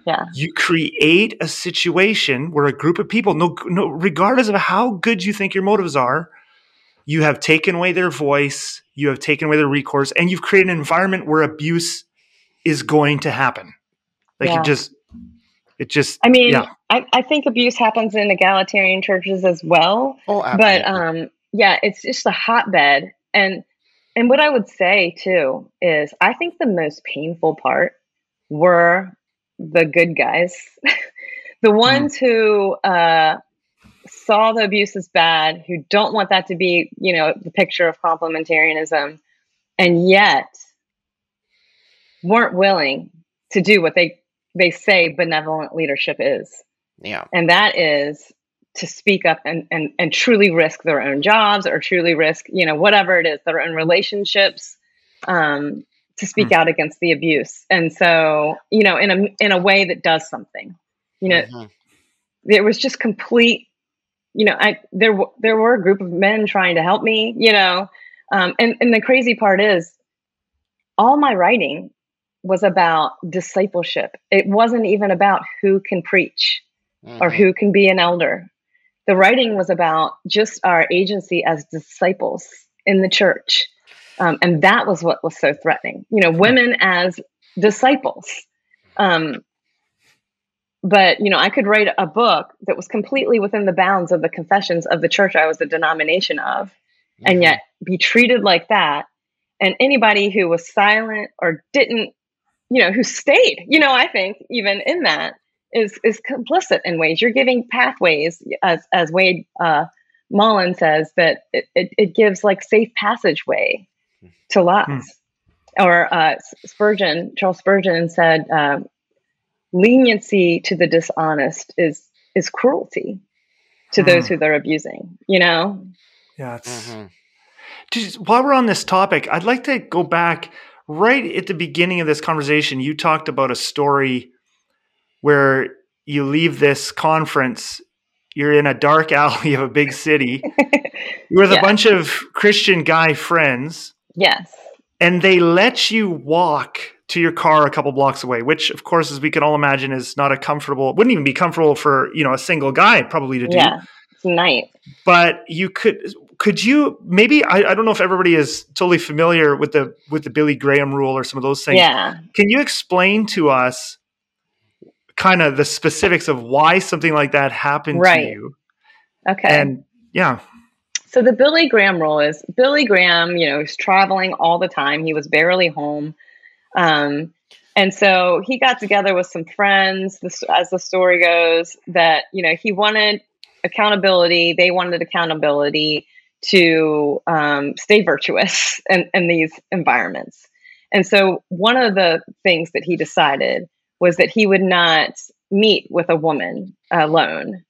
Yeah. You create a situation where a group of people, no, no, regardless of how good you think your motives are, you have taken away their voice, you have taken away their recourse, and you've created an environment where abuse is going to happen. Like yeah. you just it just I mean, yeah. I, I think abuse happens in egalitarian churches as well. Oh, absolutely. But um yeah, it's just a hotbed. And and what I would say too is I think the most painful part were the good guys. the ones mm. who uh, saw the abuse as bad, who don't want that to be, you know, the picture of complementarianism, and yet weren't willing to do what they they say benevolent leadership is. Yeah. And that is to speak up and, and, and truly risk their own jobs or truly risk, you know, whatever it is, their own relationships, um, to speak mm-hmm. out against the abuse. And so, you know, in a in a way that does something. You know, mm-hmm. there was just complete you know, I there there were a group of men trying to help me, you know. Um, and and the crazy part is all my writing was about discipleship. It wasn't even about who can preach mm-hmm. or who can be an elder. The writing was about just our agency as disciples in the church. Um, and that was what was so threatening. You know, women as disciples. Um, but you know, I could write a book that was completely within the bounds of the confessions of the church I was a denomination of, mm-hmm. and yet be treated like that. And anybody who was silent or didn't, you know, who stayed, you know, I think even in that is is complicit in ways. You're giving pathways, as as Wade uh, Mullen says, that it, it, it gives like safe passageway to lots. Hmm. Or uh, Spurgeon, Charles Spurgeon said, uh, leniency to the dishonest is is cruelty to mm. those who they're abusing. You know. Yeah. Mm-hmm. Just, while we're on this topic, I'd like to go back right at the beginning of this conversation. You talked about a story where you leave this conference you're in a dark alley of a big city You're with yeah. a bunch of Christian guy friends. Yes. And they let you walk to your car a couple blocks away, which of course, as we can all imagine, is not a comfortable, wouldn't even be comfortable for, you know, a single guy probably to do. Yeah. It's night. But you could could you maybe I, I don't know if everybody is totally familiar with the with the Billy Graham rule or some of those things. Yeah. Can you explain to us kind of the specifics of why something like that happened right. to you? Okay. And yeah. So the Billy Graham role is Billy Graham, you know, was traveling all the time. He was barely home. Um, and so he got together with some friends, this, as the story goes, that, you know, he wanted accountability. They wanted accountability to um, stay virtuous in, in these environments. And so one of the things that he decided was that he would not meet with a woman alone.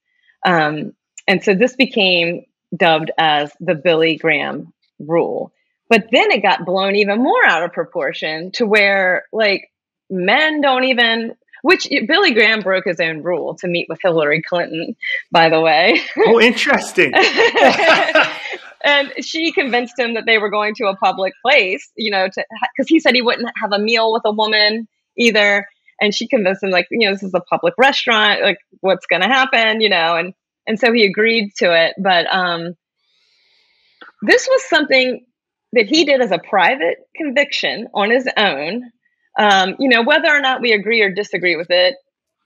Um, and so this became dubbed as the Billy Graham rule. But then it got blown even more out of proportion to where like men don't even which Billy Graham broke his own rule to meet with Hillary Clinton, by the way. Oh, interesting. and she convinced him that they were going to a public place, you know, because he said he wouldn't have a meal with a woman either. And she convinced him, like, you know, this is a public restaurant, like, what's going to happen, you know, and and so he agreed to it. But um, this was something that he did as a private conviction on his own. Um, you know, whether or not we agree or disagree with it,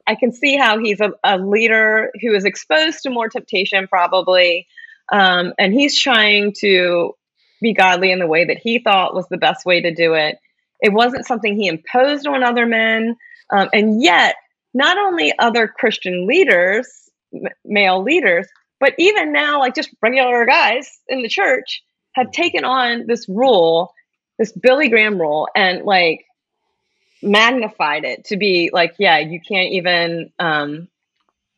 I can see how he's a, a leader who is exposed to more temptation, probably. Um, and he's trying to be godly in the way that he thought was the best way to do it. It wasn't something he imposed on other men. Um, and yet, not only other Christian leaders, m- male leaders, but even now, like just regular guys in the church have taken on this rule, this Billy Graham rule, and like magnified it to be like, yeah, you can't even um,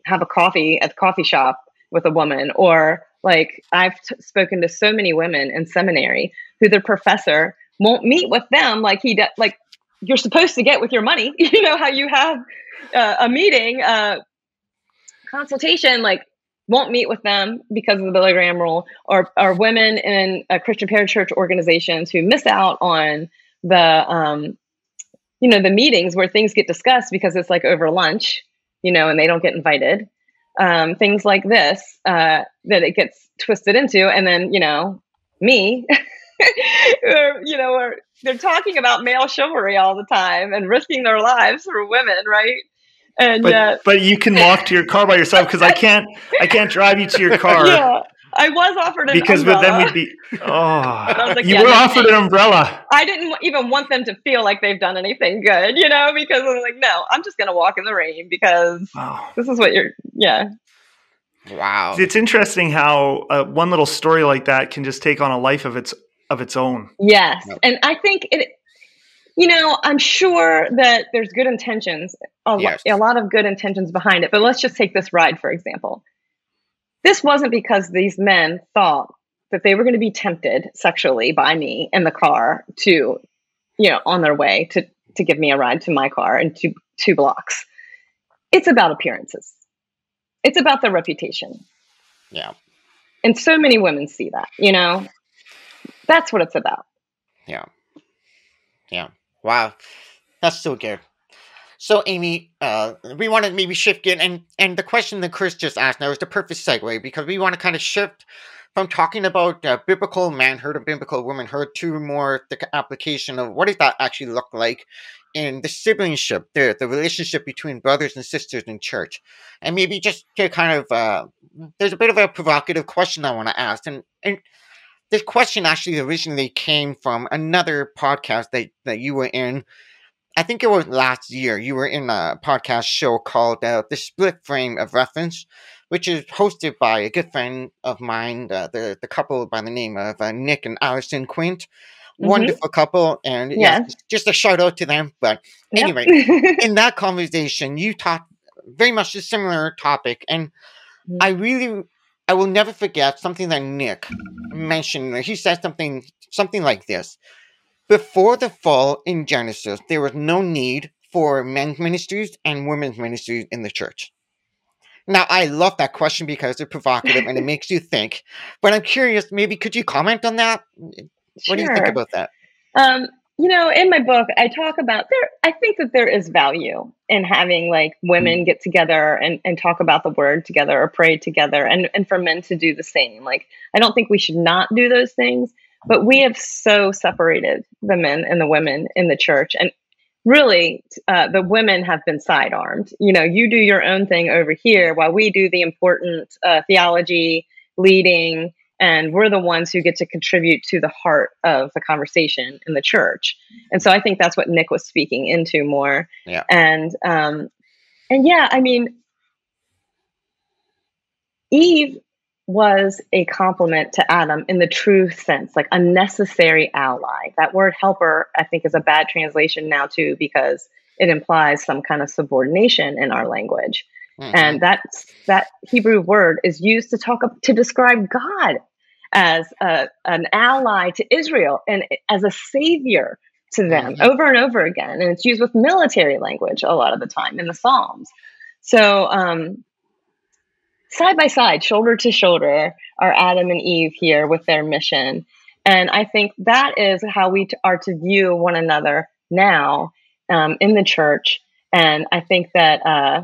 have a coffee at the coffee shop with a woman, or like I've t- spoken to so many women in seminary who the professor won't meet with them like he does, like you're supposed to get with your money. you know how you have uh, a meeting, uh, consultation, like won't meet with them because of the Billy Graham rule, or or women in uh, Christian parachurch organizations who miss out on the um, you know the meetings where things get discussed because it's like over lunch, you know, and they don't get invited. Um, things like this uh, that it gets twisted into, and then you know me. or, you know, or they're talking about male chivalry all the time and risking their lives for women, right? And but, uh, but you can walk to your car by yourself because I can't I can't drive you to your car. Yeah. I was offered an umbrella. because umbrella. then we'd be oh like, you yeah, were offered an umbrella. I didn't even want them to feel like they've done anything good, you know, because I'm like, no, I'm just gonna walk in the rain because wow. this is what you're yeah. Wow. It's interesting how uh, one little story like that can just take on a life of its of its own. Yes. Yep. And I think it, you know, I'm sure that there's good intentions, a, yes. a lot of good intentions behind it. But let's just take this ride, for example. This wasn't because these men thought that they were going to be tempted sexually by me in the car to you know, on their way to to give me a ride to my car and two two blocks. It's about appearances. It's about their reputation. Yeah. And so many women see that, you know. That's what it's about. Yeah. Yeah. Wow. That's so good. So, Aimee, uh, we want to maybe shift in, and and the question that Chris just asked now is the perfect segue because we want to kind of shift from talking about uh, biblical manhood or biblical womanhood to more the application of what does that actually look like in the siblingship, the the relationship between brothers and sisters in church, and maybe just to kind of uh, there's a bit of a provocative question I want to ask, and and this question actually originally came from another podcast that that you were in I think it was last year. You were in a podcast show called uh, "The Split Frame of Reference," which is hosted by a good friend of mine, uh, the the couple by the name of uh, Nick and Allison Quint. Mm-hmm. Wonderful couple, and yes. yeah, just a shout out to them. But yep. anyway, in that conversation, you talked very much a similar topic, and mm-hmm. I really, I will never forget something that Nick mentioned. He said something something like this before the fall in Genesis, there was no need for men's ministries and women's ministries in the church. Now, I love that question because it's provocative and it makes you think. But I'm curious, maybe could you comment on that? What sure. do you think about that? Um, you know, in my book, I talk about there. I think that there is value in having like women get together and, and talk about the word together or pray together, and and for men to do the same. Like, I don't think we should not do those things, but we have so separated the men and the women in the church. And really, uh, the women have been sidearmed. You know, you do your own thing over here while we do the important uh, theology, leading, and we're the ones who get to contribute to the heart of the conversation in the church. And so I think that's what Nick was speaking into more. Yeah. And um, and yeah, I mean, Eve was a complement to Adam in the true sense, like a necessary ally. That word helper, I think, is a bad translation now, too, because it implies some kind of subordination in our language. Mm-hmm. And that, that Hebrew word is used to talk to describe God as a, an ally to Israel and as a savior to them mm-hmm. over and over again. And it's used with military language a lot of the time in the Psalms. So, um, side by side, shoulder to shoulder, are Adam and Eve here with their mission. And I think that is how we are to view one another now um, in the church. And I think that uh,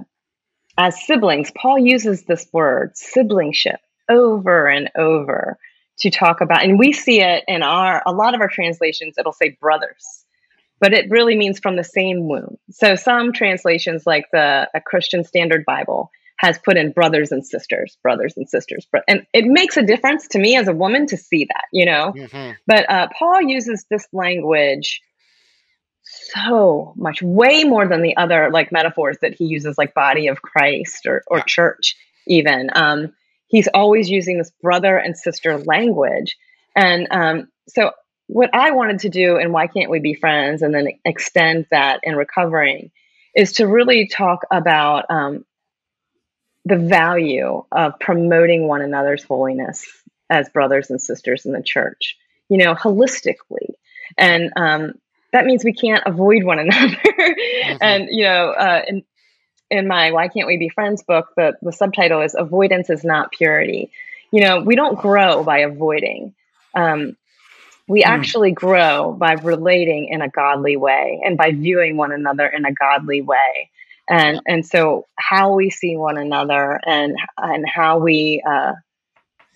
as siblings, Paul uses this word, siblingship, over and over to talk about. And we see it in our, a lot of our translations, it'll say brothers. But it really means from the same womb. So some translations, like the a Christian Standard Bible, has put in brothers and sisters, brothers and sisters. And it makes a difference to me as a woman to see that, you know? Mm-hmm. But uh, Paul uses this language so much, way more than the other like metaphors that he uses, like body of Christ or, or yeah. church, even. Um, he's always using this brother and sister language. And um, so, what I wanted to do, and why can't we be friends, and then extend that in recovering, is to really talk about um, the value of promoting one another's holiness as brothers and sisters in the church, you know, holistically. And um, that means we can't avoid one another. mm-hmm. And, you know, uh, in, in my Why Can't We Be Friends book, the, the subtitle is Avoidance is Not Purity. You know, we don't grow by avoiding. Um, we mm. actually grow by relating in a godly way and by viewing one another in a godly way and and so how we see one another and and how we uh,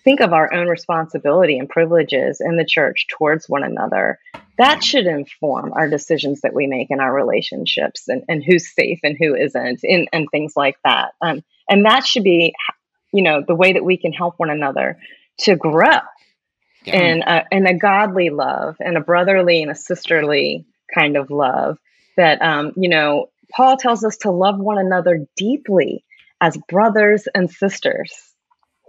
think of our own responsibility and privileges in the church towards one another that should inform our decisions that we make in our relationships and, and who's safe and who isn't and, and things like that um, and that should be you know the way that we can help one another to grow yeah. in, a, in a godly love and a brotherly and a sisterly kind of love that um, you know Paul tells us to love one another deeply as brothers and sisters.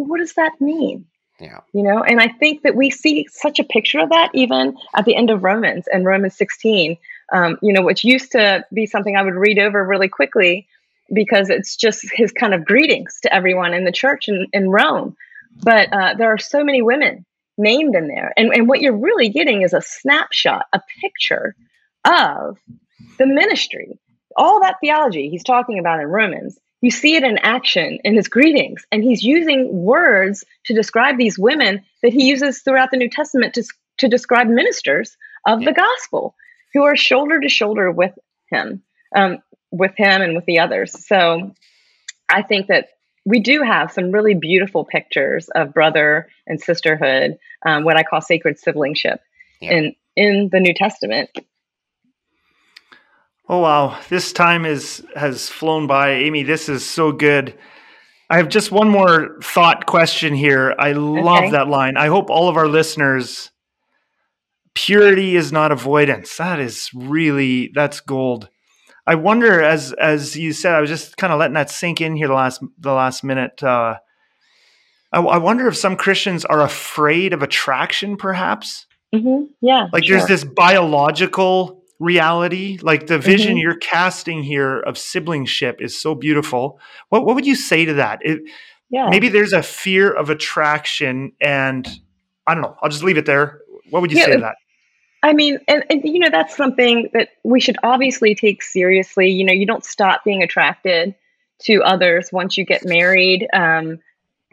What does that mean? Yeah. You know, and I think that we see such a picture of that even at the end of Romans and Romans 16, um, you know, which used to be something I would read over really quickly because it's just his kind of greetings to everyone in the church in, in Rome. But uh, there are so many women named in there. And, and what you're really getting is a snapshot, a picture of the ministry. All that theology he's talking about in Romans, you see it in action in his greetings. And he's using words to describe these women that he uses throughout the New Testament to, to describe ministers of the gospel who are shoulder to shoulder with him, um, with him and with the others. So I think that we do have some really beautiful pictures of brother and sisterhood, um, what I call sacred siblingship yeah. in in the New Testament. Oh wow, this time is has flown by, Aimee. This is so good. I have just one more thought question here. I love okay. that line. I hope all of our listeners purity is not avoidance. That is really that's gold. I wonder, as as you said, I was just kind of letting that sink in here the last the last minute. Uh, I, I wonder if some Christians are afraid of attraction, perhaps. Mm-hmm. Yeah, like sure. there's this biological reality, like the vision mm-hmm. you're casting here of siblingship is so beautiful. What what would you say to that? It, yeah, maybe there's a fear of attraction, and I don't know. I'll just leave it there. What would you yeah, say to that? I mean, and, and, you know, that's something that we should obviously take seriously. You know, you don't stop being attracted to others once you get married. Um,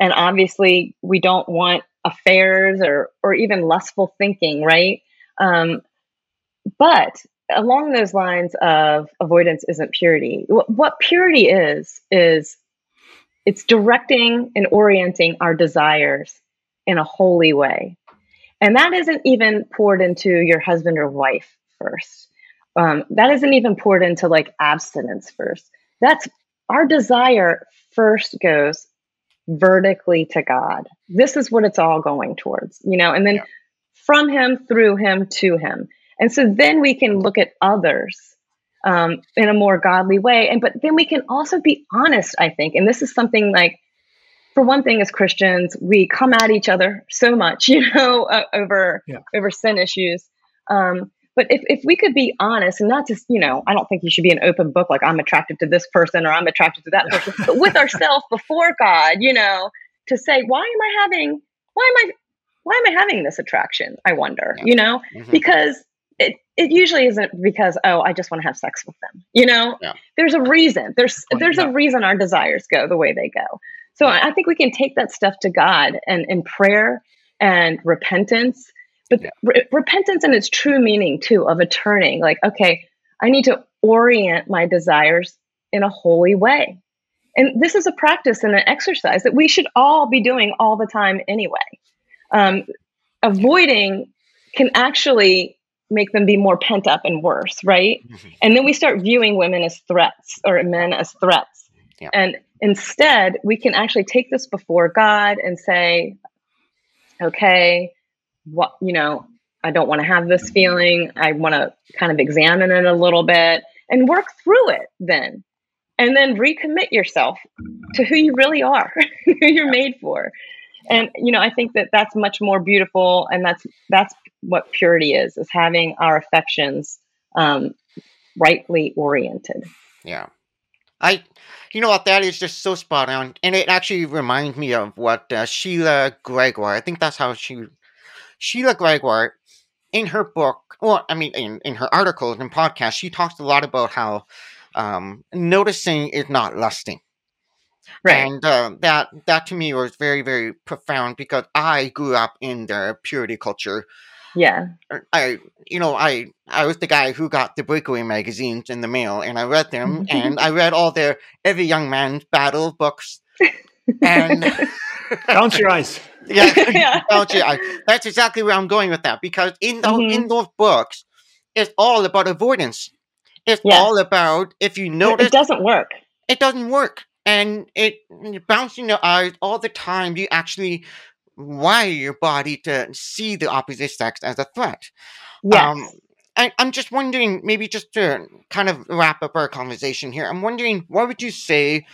and obviously, we don't want affairs or, or even lustful thinking, right? Um, but along those lines of avoidance isn't purity. What, what purity is, is it's directing and orienting our desires in a holy way. And that isn't even poured into your husband or wife first. Um, that isn't even poured into like abstinence first. That's our desire first goes vertically to God. This is what it's all going towards, you know, and then yeah. from Him, through Him, to Him. And so then we can look at others um, in a more godly way. And but then we can also be honest, I think. And this is something like for one thing, as Christians, we come at each other so much, you know, uh, over yeah. over sin issues. Um, but if, if we could be honest and not just, you know, I don't think you should be an open book like I'm attracted to this person or I'm attracted to that person, but with ourselves before God, you know, to say, why am I having, why am I, why am I having this attraction? I wonder, yeah. you know, mm-hmm. because it, it usually isn't because, oh, I just want to have sex with them. You know, yeah. there's a reason. There's, there's a reason our desires go the way they go. So I think we can take that stuff to God and in prayer and repentance, but yeah. re- repentance in its true meaning too of a turning. Like, okay, I need to orient my desires in a holy way. And this is a practice and an exercise that we should all be doing all the time anyway. Um, avoiding can actually make them be more pent up and worse, right? Mm-hmm. And then we start viewing women as threats or men as threats. Yeah. And Instead, we can actually take this before God and say, okay, what, you know, I don't want to have this feeling. I want to kind of examine it a little bit and work through it then. And then recommit yourself to who you really are, who you're made for. And you know, I think that that's much more beautiful, and that's that's what purity is: is having our affections um, rightly oriented. Yeah, I you know what? That is just so spot on, and it actually reminds me of what uh, Sheila Gregoire. I think that's how she, Sheila Gregoire, in her book. Well, I mean, in in her articles and podcasts, she talks a lot about how um, noticing is not lusting. Right. And uh, that that to me was very very profound because I grew up in the purity culture yeah. I, you know, I, I was the guy who got the breakaway magazines in the mail, and I read them, and I read all their every young man's battle books, and bounce your eyes. Yeah, yeah. count your eyes. That's exactly where I'm going with that because in those mm-hmm. in those books, it's all about avoidance. It's yes. all about if you notice it doesn't work. It doesn't work, and it bouncing your eyes all the time. You actually wire your body to see the opposite sex as a threat. Yes. Um, I, I'm just wondering, maybe just to kind of wrap up our conversation here, I'm wondering what would you say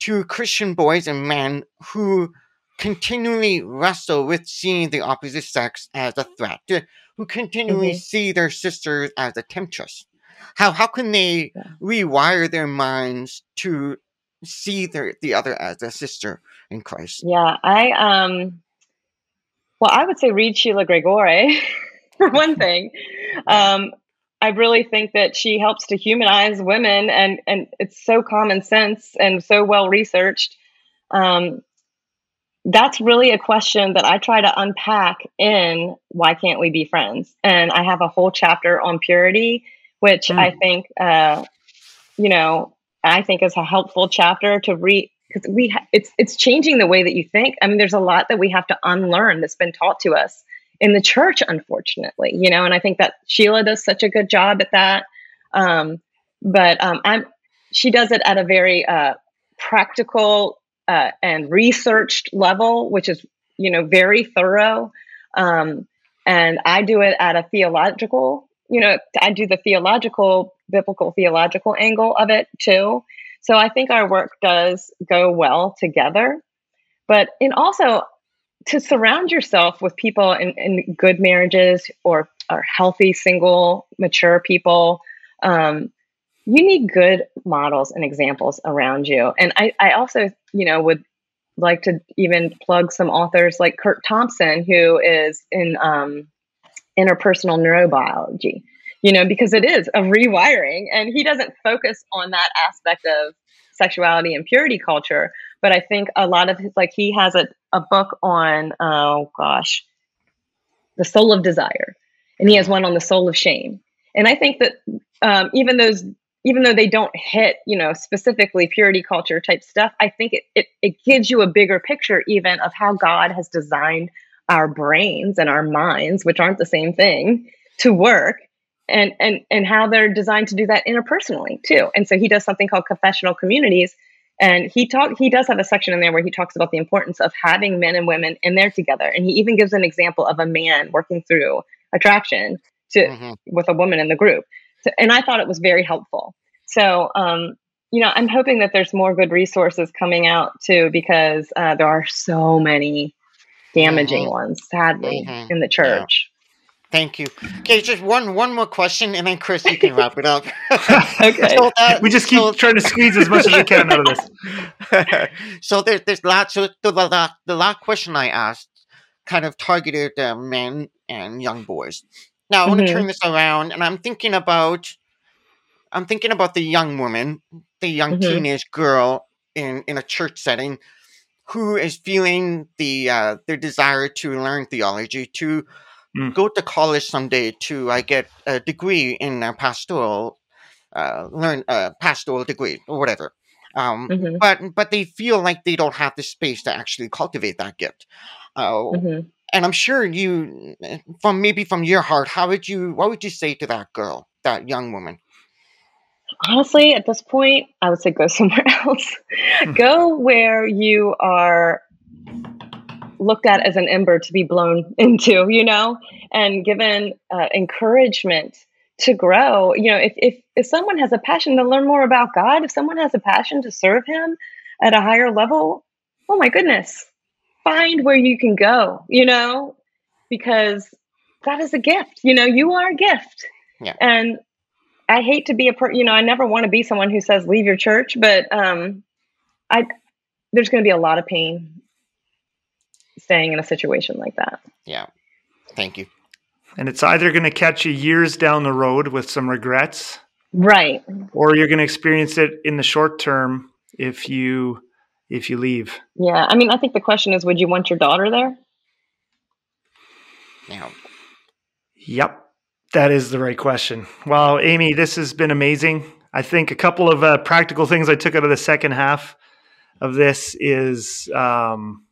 to Christian boys and men who continually wrestle with seeing the opposite sex as a threat, who continually mm-hmm. see their sisters as a temptress? How how can they rewire their minds to see their the other as a sister in Christ? Yeah, I um well, I would say read Sheila Gregoire for one thing. Um, I really think that she helps to humanize women, and and it's so common sense and so well researched. Um, that's really a question that I try to unpack in Why Can't We Be Friends? And I have a whole chapter on purity, which mm. I think, uh, you know, I think is a helpful chapter to read because we ha- it's it's changing the way that you think. I mean, there's a lot that we have to unlearn that's been taught to us in the church, unfortunately, you know. And I think that Sheila does such a good job at that. Um, but um, I'm she does it at a very uh, practical uh, and researched level, which is you know very thorough. Um, and I do it at a theological, you know, I do the theological, biblical theological angle of it too. So I think our work does go well together. But and also to surround yourself with people in, in good marriages or, or healthy, single, mature people, um, you need good models and examples around you. And I, I also, you know, would like to even plug some authors like Curt Thompson, who is in um, interpersonal neurobiology, you know, because it is a rewiring and he doesn't focus on that aspect of sexuality and purity culture. But I think a lot of his, like, he has a, a book on, oh gosh, the soul of desire. And he has one on the soul of shame. And I think that um, even those even though they don't hit, you know, specifically purity culture type stuff, I think it, it, it gives you a bigger picture even of how God has designed our brains and our minds, which aren't the same thing, to work and and and how they're designed to do that interpersonally too. And so he does something called confessional communities. And he talk he does have a section in there where he talks about the importance of having men and women in there together. And he even gives an example of a man working through attraction to mm-hmm. with a woman in the group. So, and I thought it was very helpful. So, um, you know, I'm hoping that there's more good resources coming out too, because uh, there are so many damaging mm-hmm. ones, sadly, mm-hmm. in the church. Yeah. Thank you. Okay, just one one more question, and then Chris, you can wrap it up. okay. So, uh, we just keep so, trying to squeeze as much as we can out of this. so there, there's lots. So the, the the last question I asked kind of targeted uh, men and young boys. Now I want to mm-hmm. turn this around, and I'm thinking about I'm thinking about the young woman, the young mm-hmm. teenage girl in in a church setting, who is feeling the uh, their desire to learn theology, to mm. go to college someday, to I uh, get a degree in a pastoral, uh, learn a pastoral degree or whatever. Um, mm-hmm. But but they feel like they don't have the space to actually cultivate that gift. Uh, mm-hmm. And I'm sure you, from maybe from your heart, how would you, what would you say to that girl, that young woman? honestly, at this point, I would say go somewhere else. Hmm. go where you are looked at as an ember to be blown into, you know, and given uh, encouragement to grow. You know, if, if if someone has a passion to learn more about God, if someone has a passion to serve Him at a higher level, oh my goodness, find where you can go. You know, because that is a gift. You know, you are a gift. Yeah. And I hate to be a per, you know, I never want to be someone who says leave your church, but um, I there's going to be a lot of pain staying in a situation like that. Yeah. Thank you. And it's either going to catch you years down the road with some regrets, right, or you're going to experience it in the short term if you if you leave. Yeah, I mean, I think the question is, would you want your daughter there? Yeah. Yep. That is the right question. Well, Aimee, this has been amazing. I think a couple of uh, practical things I took out of the second half of this is um,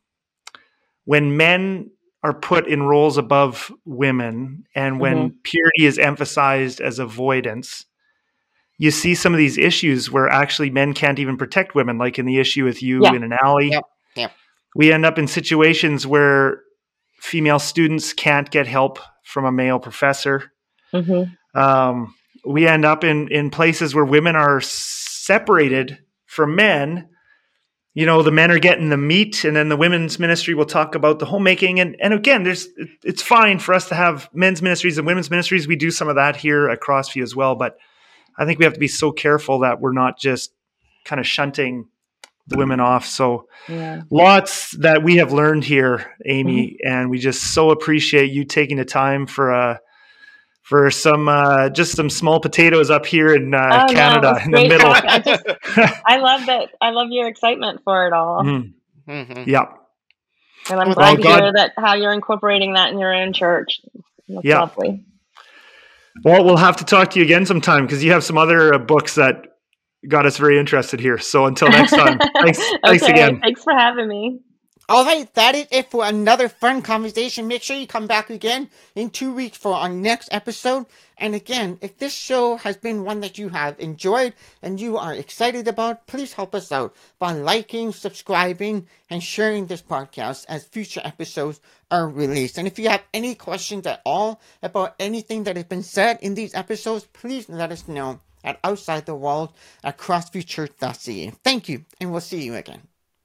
when men are put in roles above women and when mm-hmm. purity is emphasized as avoidance, you see some of these issues where actually men can't even protect women, like in the issue with you yeah. in an alley. Yep. We end up in situations where female students can't get help from a male professor Mm-hmm. Um, we end up in in places where women are separated from men. You know, the men are getting the meat, and then the women's ministry will talk about the homemaking. And and again, there's it's fine for us to have men's ministries and women's ministries. We do some of that here at Crossview as well, but I think we have to be so careful that we're not just kind of shunting the women off. So yeah. lots that we have learned here, Aimee, mm-hmm. and we just so appreciate you taking the time for a for some uh, just some small potatoes up here in uh, Oh, Canada it was in the middle. I just- I love that. I love your excitement for it all, Mhm. Mhm. Yeah. and I'm Well, glad to hear that how you're incorporating that in your own church. That's Yeah. lovely. Well, we'll have to talk to you again sometime because you have some other uh, books that got us very interested here. So until next time, thanks, thanks again. Thanks for having me. All right, that is it for another fun conversation. Make sure you come back again in two weeks for our next episode. And again, if this show has been one that you have enjoyed and you are excited about, please help us out by liking, subscribing, and sharing this podcast as future episodes are released. And if you have any questions at all about anything that has been said in these episodes, please let us know at outside the walls at crossviewchurch.ca. Thank you, and we'll see you again.